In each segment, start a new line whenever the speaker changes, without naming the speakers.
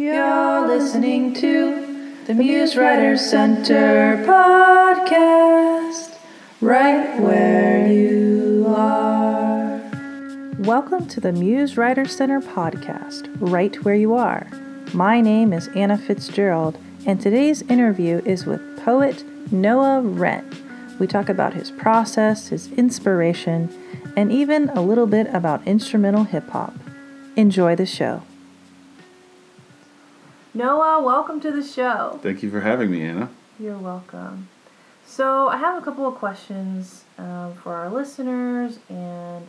You're listening to the Muse Writer Center podcast, write where you are.
Welcome to the Muse Writer Center podcast, write where you are. My name is Anna Fitzgerald, and today's interview is with poet Noah Wren. We talk about his process, his inspiration, and even a little bit about instrumental hip hop. Enjoy the show. Noah, welcome to the show.
Thank you for having me, Anna.
You're welcome. So, I have a couple of questions um, for our listeners, and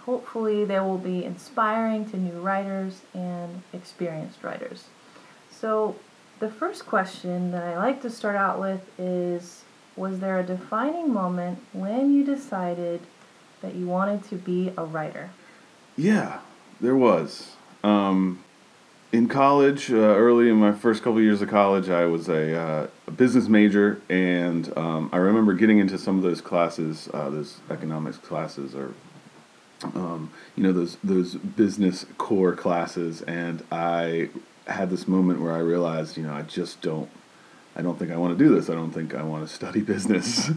hopefully, they will be inspiring to new writers and experienced writers. So, the first question that I like to start out with is Was there a defining moment when you decided that you wanted to be a writer?
Yeah, there was. Um, in college, uh, early in my first couple of years of college, I was a, uh, a business major, and um, I remember getting into some of those classes, uh, those economics classes, or um, you know those those business core classes, and I had this moment where I realized, you know, I just don't, I don't think I want to do this. I don't think I want to study business,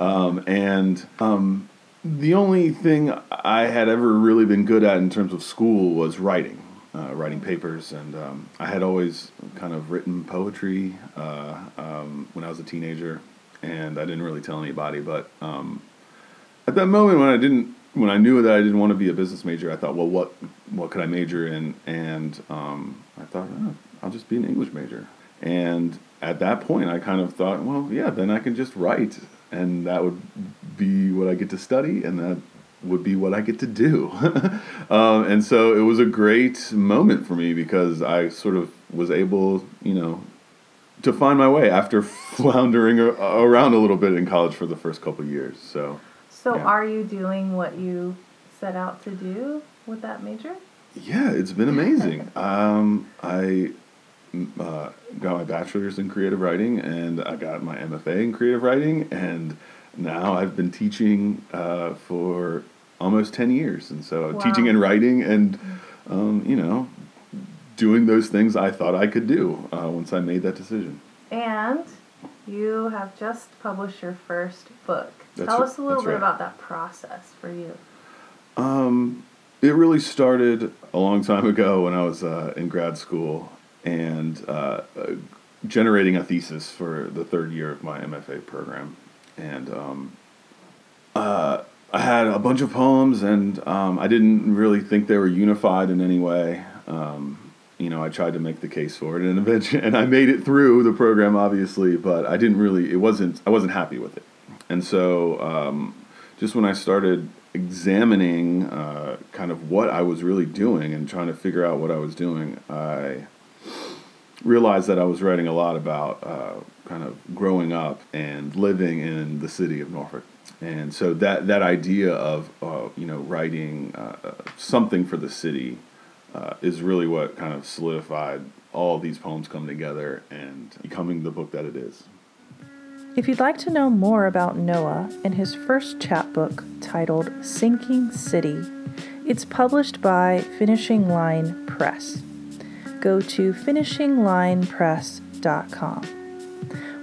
um, and um, the only thing I had ever really been good at in terms of school was writing uh, writing papers, and um, I had always kind of written poetry uh, um, when I was a teenager, and I didn't really tell anybody. But um, at that moment when I didn't, when I knew that I didn't want to be a business major, I thought, well, what what could I major in? And um, I thought, oh, I'll just be an English major. And at that point, I kind of thought, well, yeah, then I can just write, and that would be what I get to study, and that would be what I get to do. um, and so it was a great moment for me because I sort of was able, you know, to find my way after floundering around a little bit in college for the first couple years. So,
so yeah. are you doing what you set out to do with that major?
Yeah, it's been amazing. um, I uh, got my bachelor's in creative writing and I got my MFA in creative writing and now I've been teaching uh, for almost 10 years. And so wow. teaching and writing and, um, you know, doing those things I thought I could do uh, once I made that decision.
And you have just published your first book. That's Tell us a little bit right. about that process for you.
Um, it really started a long time ago when I was uh, in grad school and uh, uh generating a thesis for the third year of my MFA program. And um, uh, I had a bunch of poems, and um, I didn't really think they were unified in any way. Um, you know, I tried to make the case for it, and eventually, and I made it through the program, obviously, but I didn't really. It wasn't. I wasn't happy with it, and so um, just when I started examining uh, kind of what I was really doing and trying to figure out what I was doing, I realized that I was writing a lot about uh, kind of growing up and living in the city of Norfolk and so that that idea of uh, you know writing uh, something for the city uh, is really what kind of solidified all these poems come together and becoming the book that it is.
If you'd like to know more about Noah and his first chapbook titled Sinking City, it's published by Finishing Line Press. Go to finishinglinepress.com.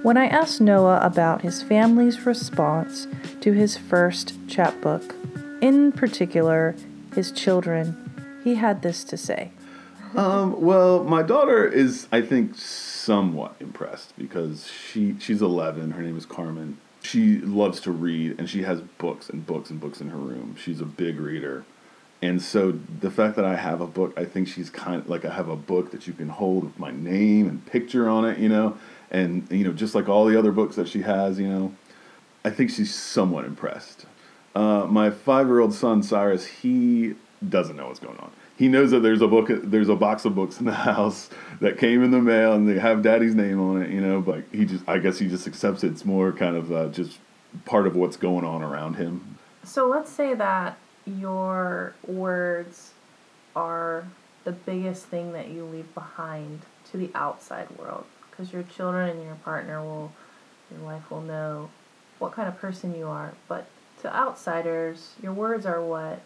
When I asked Noah about his family's response to his first chapbook, in particular his children, he had this to say.
Um, well, my daughter is, I think, somewhat impressed because she she's 11. Her name is Carmen. She loves to read and she has books and books and books in her room. She's a big reader. And so the fact that I have a book, I think she's kind of like I have a book that you can hold with my name and picture on it, you know, and you know just like all the other books that she has, you know, I think she's somewhat impressed. Uh, my five-year-old son Cyrus, he doesn't know what's going on. He knows that there's a book, there's a box of books in the house that came in the mail, and they have Daddy's name on it. You know, but he just, I guess, he just accepts it. It's more kind of uh, just part of what's going on around him.
So let's say that your words are the biggest thing that you leave behind to the outside world, because your children and your partner will, your wife will know what kind of person you are, but to outsiders, your words are what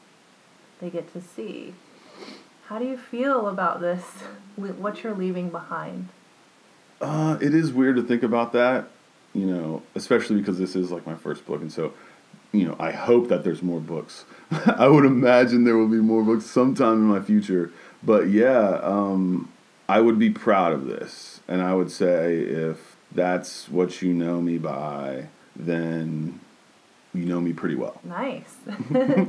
they get to see. How do you feel about this? What you're leaving behind?
Uh, it is weird to think about that, you know, especially because this is like my first book, and so, you know, I hope that there's more books. I would imagine there will be more books sometime in my future, but yeah, um, I would be proud of this, and I would say if that's what you know me by, then you know me pretty well.
Nice.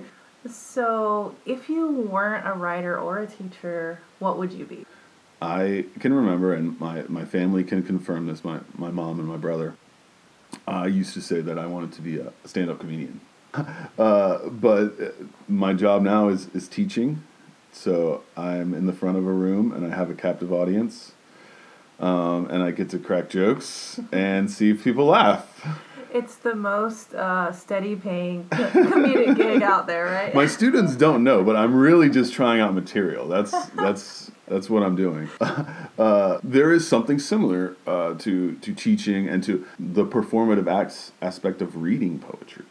so, if you weren't a writer or a teacher, what would you be?
I can remember, and my, my family can confirm this, my, my mom and my brother. I used to say that I wanted to be a stand up comedian. Uh, but uh, my job now is, is teaching. So I'm in the front of a room and I have a captive audience. Um, and I get to crack jokes and see if people laugh.
It's the most uh, steady paying comedic gig out there, right?
My students don't know, but I'm really just trying out material. That's that's that's what I'm doing. Uh, there is something similar uh, to to teaching and to the performative acts aspect of reading poetry.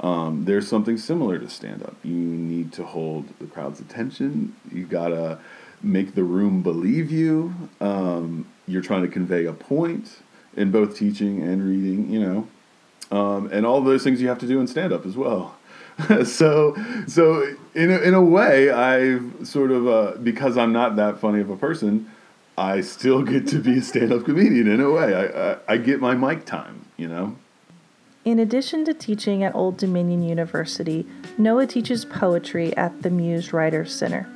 Um, there's something similar to stand up. You need to hold the crowd's attention. You gotta make the room believe you. Um, you're trying to convey a point in both teaching and reading. You know, um, and all those things you have to do in stand up as well. so, so in a, in a way, I've sort of uh, because I'm not that funny of a person, I still get to be a stand up comedian in a way. I, I I get my mic time, you know.
In addition to teaching at Old Dominion University, Noah teaches poetry at the Muse Writers Center.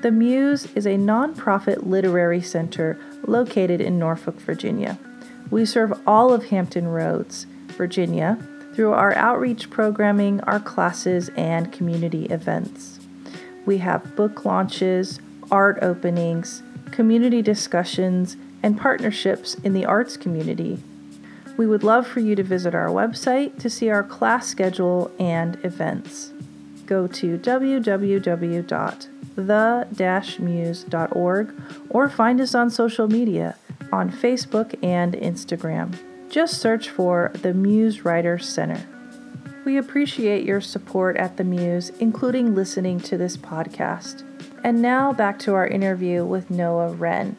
The Muse is a nonprofit literary center located in Norfolk, Virginia. We serve all of Hampton Roads, Virginia, through our outreach programming, our classes, and community events. We have book launches, art openings, community discussions, and partnerships in the arts community. We would love for you to visit our website to see our class schedule and events. Go to www.the-muse.org or find us on social media on Facebook and Instagram. Just search for the Muse Writers Center. We appreciate your support at the Muse, including listening to this podcast. And now back to our interview with Noah Wren.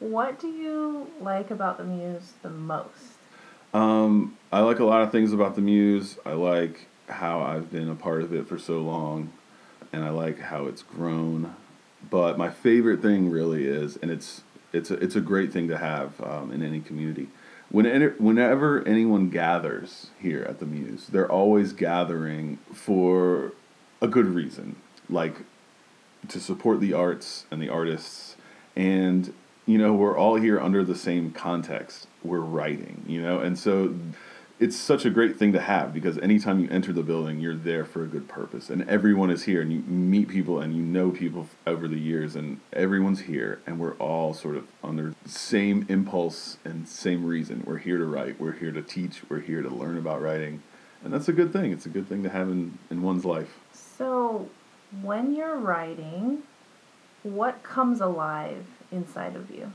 What do you like about the Muse the most?
Um, I like a lot of things about the Muse. I like how I've been a part of it for so long, and I like how it's grown. But my favorite thing really is, and it's it's a, it's a great thing to have um, in any community. Whenever, anyone gathers here at the Muse, they're always gathering for a good reason, like to support the arts and the artists. And, you know, we're all here under the same context. We're writing, you know, and so it's such a great thing to have because anytime you enter the building, you're there for a good purpose. And everyone is here, and you meet people and you know people over the years, and everyone's here, and we're all sort of under same impulse and same reason. We're here to write, we're here to teach, we're here to learn about writing. And that's a good thing. It's a good thing to have in, in one's life.
So, when you're writing, what comes alive inside of you?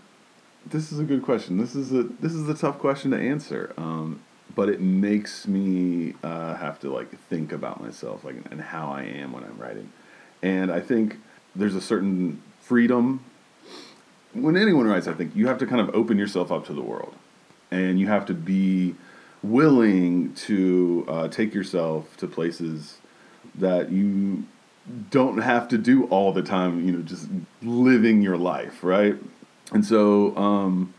This is a good question. This is a this is a tough question to answer. Um, but it makes me uh, have to like think about myself, like and how I am when I'm writing. And I think there's a certain freedom when anyone writes. I think you have to kind of open yourself up to the world, and you have to be willing to uh, take yourself to places that you don't have to do all the time. You know, just living your life, right? And so. Um,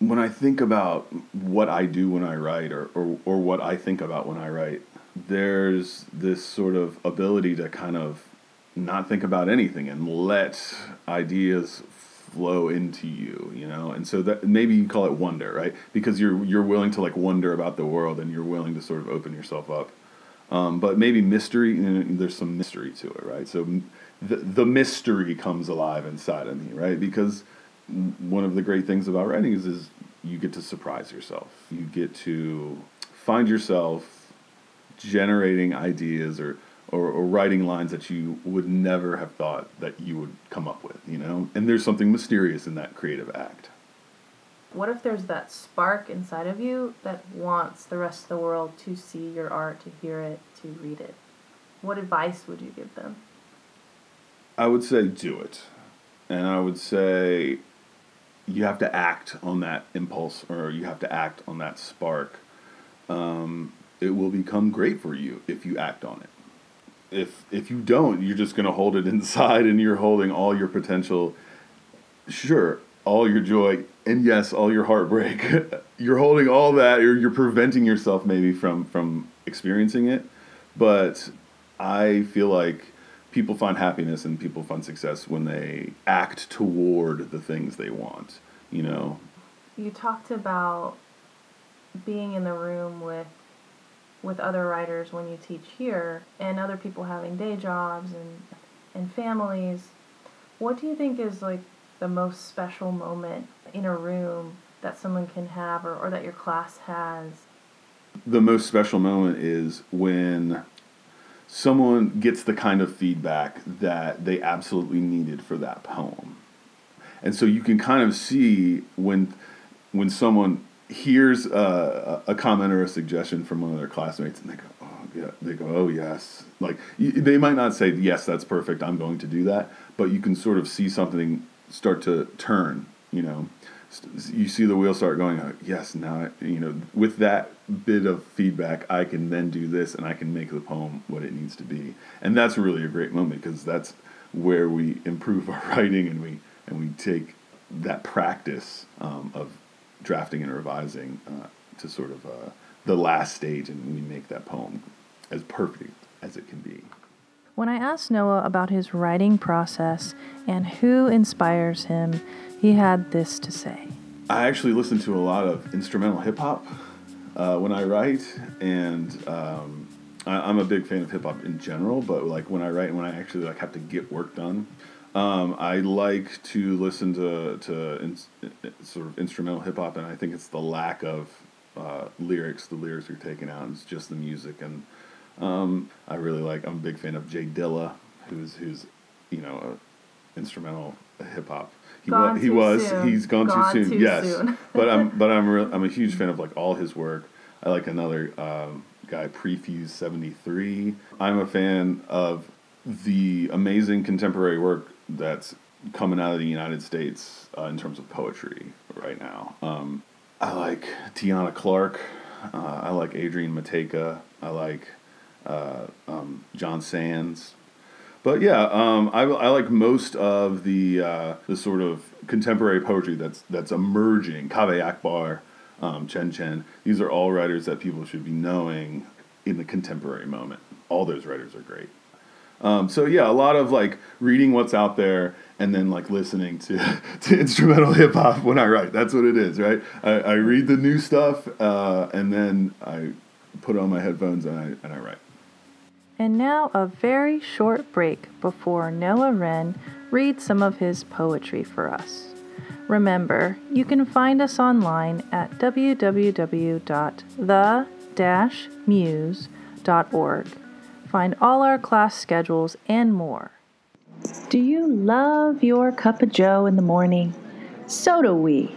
when I think about what I do when I write or, or, or what I think about when I write, there's this sort of ability to kind of not think about anything and let ideas flow into you, you know? And so that maybe you call it wonder, right? Because you're you're willing to like wonder about the world and you're willing to sort of open yourself up. Um, but maybe mystery, you know, there's some mystery to it, right? So the, the mystery comes alive inside of me, right? Because one of the great things about writing is, is you get to surprise yourself. You get to find yourself generating ideas or, or, or, writing lines that you would never have thought that you would come up with, you know? And there's something mysterious in that creative act.
What if there's that spark inside of you that wants the rest of the world to see your art, to hear it, to read it? What advice would you give them?
I would say do it. And I would say you have to act on that impulse or you have to act on that spark. Um, it will become great for you if you act on it. If if you don't, you're just going to hold it inside and you're holding all your potential sure, all your joy and yes, all your heartbreak. you're holding all that or you're preventing yourself maybe from from experiencing it. But I feel like people find happiness and people find success when they act toward the things they want, you know.
You talked about being in the room with with other writers when you teach here and other people having day jobs and and families. What do you think is like the most special moment in a room that someone can have or, or that your class has?
The most special moment is when someone gets the kind of feedback that they absolutely needed for that poem. And so you can kind of see when when someone hears a, a comment or a suggestion from one of their classmates and they go, oh, yeah, they go, oh, yes. Like, they might not say, yes, that's perfect, I'm going to do that, but you can sort of see something start to turn, you know. You see the wheel start going, oh, yes, now, you know, with that bit of feedback, I can then do this and I can make the poem what it needs to be. And that's really a great moment because that's where we improve our writing and we, and we take that practice um, of drafting and revising uh, to sort of uh, the last stage, and we make that poem as perfect as it can be.
When I asked Noah about his writing process and who inspires him, he had this to say.
I actually listen to a lot of instrumental hip hop uh, when I write, and um, I, am a big fan of hip hop in general. But like when I write, and when I actually like have to get work done, um, I like to listen to to in, sort of instrumental hip hop, and I think it's the lack of uh, lyrics. The lyrics are taken out, and it's just the music. And um, I really like. I'm a big fan of J Dilla, who's who's you know instrumental hip hop.
He was.
He was.
Soon.
He's gone,
gone
too soon.
Too
yes,
soon.
but I'm but I'm real, I'm a huge fan of like all his work. I like another um, guy, Prefuse seventy three. I'm a fan of the amazing contemporary work that's coming out of the United States uh, in terms of poetry right now. Um, I like Tiana Clark. Uh, I like Adrian Matejka. I like uh, um, Jon Sands. But yeah, um, I, I like most of the uh, the sort of contemporary poetry that's that's emerging. Kaveh Akbar, um, Chen Chen. These are all writers that people should be knowing in the contemporary moment. All those writers are great. Um, so yeah, a lot of like reading what's out there and then like listening to, to instrumental hip hop when I write. That's what it is, right? I, I read the new stuff uh, and then I put on my headphones and I and I write.
And now a very short break before Noah Wren reads some of his poetry for us. Remember, you can find us online at www.the-muse.org Find all our class schedules and more. Do you love your cup of joe in the morning? So do we.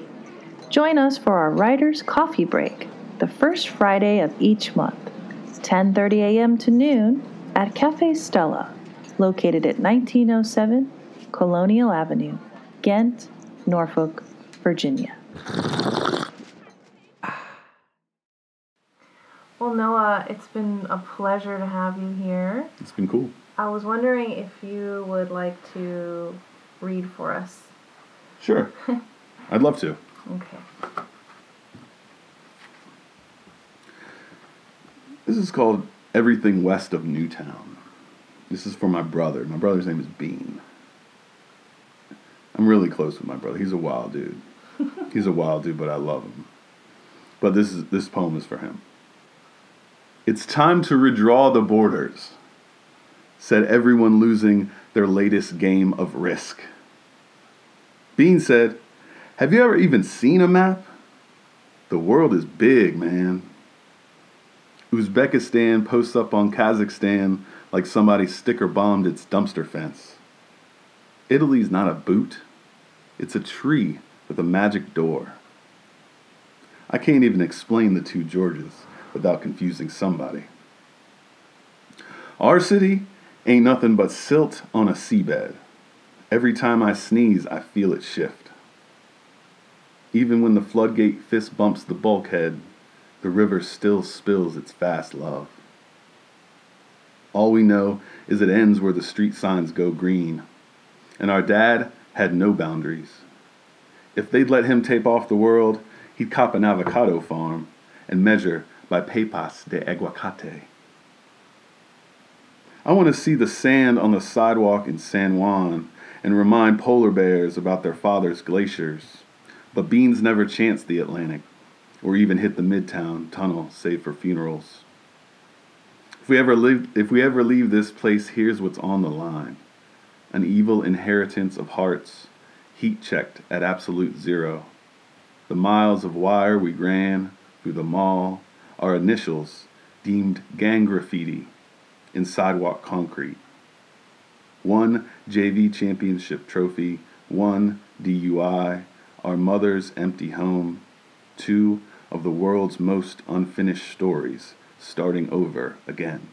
Join us for our writer's coffee break, the first Friday of each month, 10:30 a.m. to noon at Cafe Stella, located at 1907 Colonial Avenue, Ghent, Norfolk, Virginia.
Well, Noah, it's been a pleasure to have you here.
It's been cool.
I was wondering if you would like to read for us.
Sure. I'd love to.
Okay.
This is called Everything West of Newtown. This is for my brother. My brother's name is Bean. I'm really close with my brother. He's a wild dude. He's a wild dude, but I love him. But this is this poem is for him. It's time to redraw the borders, said everyone losing their latest game of risk. Bean said, Have you ever even seen a map? The world is big, man. Uzbekistan posts up on Kazakhstan like somebody sticker bombed its dumpster fence. Italy's not a boot, it's a tree with a magic door. I can't even explain the two Georges without confusing somebody. Our city ain't nothing but silt on a seabed. Every time I sneeze, I feel it shift. Even when the floodgate fist bumps the bulkhead, the river still spills its fast love. All we know is it ends where the street signs go green. And our dad had no boundaries. If they'd let him tape off the world, he'd cop an avocado farm and measure by pepas de aguacate. I want to see the sand on the sidewalk in San Juan and remind polar bears about their father's glaciers. But beans never chance the Atlantic or even hit the Midtown tunnel save for funerals. If we ever live if we ever leave this place, here's what's on the line. An evil inheritance of hearts, heat checked at absolute zero. The miles of wire we ran through the mall, our initials deemed gang graffiti in sidewalk concrete. One JV championship trophy, one DUI, our mother's empty home, two of the world's most unfinished stories starting over again.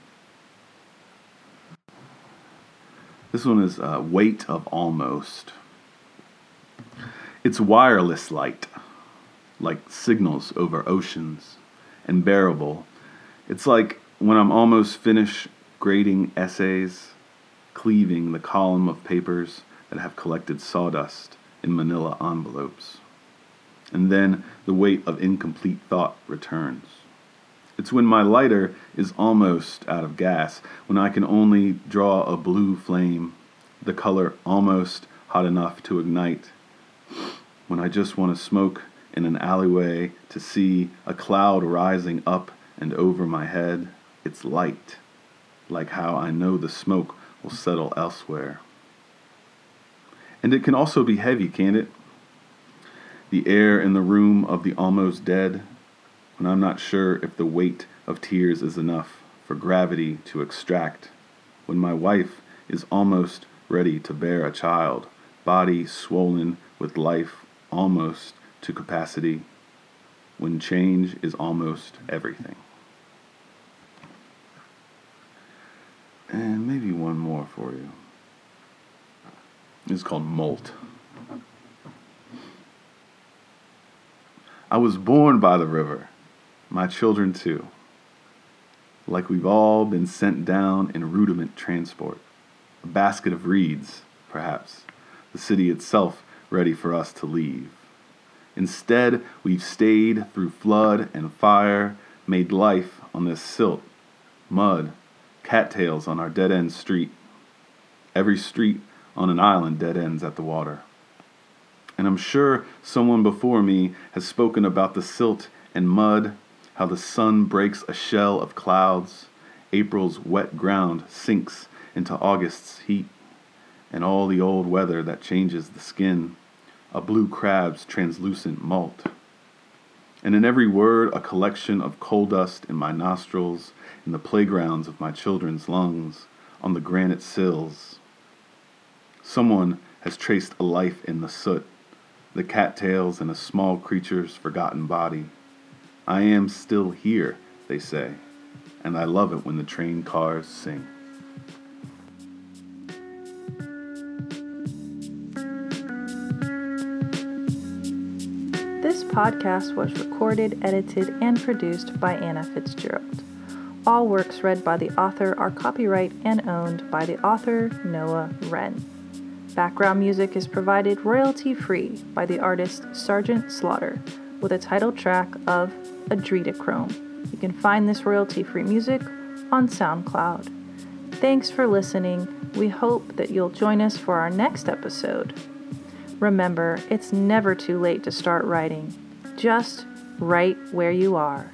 This one is uh, Weight of Almost. It's wireless light, like signals over oceans, and bearable. It's like when I'm almost finished grading essays, cleaving the column of papers that have collected sawdust in manila envelopes. And then the weight of incomplete thought returns. It's when my lighter is almost out of gas, when I can only draw a blue flame, the color almost hot enough to ignite, when I just want to smoke in an alleyway to see a cloud rising up and over my head. It's light like how I know the smoke will settle elsewhere. And it can also be heavy, can't it? The air in the room of the almost dead, when I'm not sure if the weight of tears is enough for gravity to extract, when my wife is almost ready to bear a child, body swollen with life almost to capacity, when change is almost everything. And maybe one more for you. It's called Molt. I was born by the river, my children too. Like we've all been sent down in rudiment transport, a basket of reeds, perhaps, the city itself ready for us to leave. Instead, we've stayed through flood and fire, made life on this silt, mud, cattails on our dead end street. Every street on an island dead ends at the water. And I'm sure someone before me has spoken about the silt and mud, how the sun breaks a shell of clouds, April's wet ground sinks into August's heat, and all the old weather that changes the skin, a blue crab's translucent molt. And in every word, a collection of coal dust in my nostrils in the playgrounds of my children's lungs, on the granite sills. Someone has traced a life in the soot, the cattails and a small creature's forgotten body. I am still here, they say, and I love it when the train cars sing.
This podcast was recorded, edited, and produced by Anna Fitzgerald. All works read by the author are copyright and owned by the author Noah Wren. Background music is provided royalty free by the artist Sergeant Slaughter with a title track of Adrenochrome. You can find this royalty free music on SoundCloud. Thanks for listening. We hope that you'll join us for our next episode. Remember, it's never too late to start writing. Just write where you are.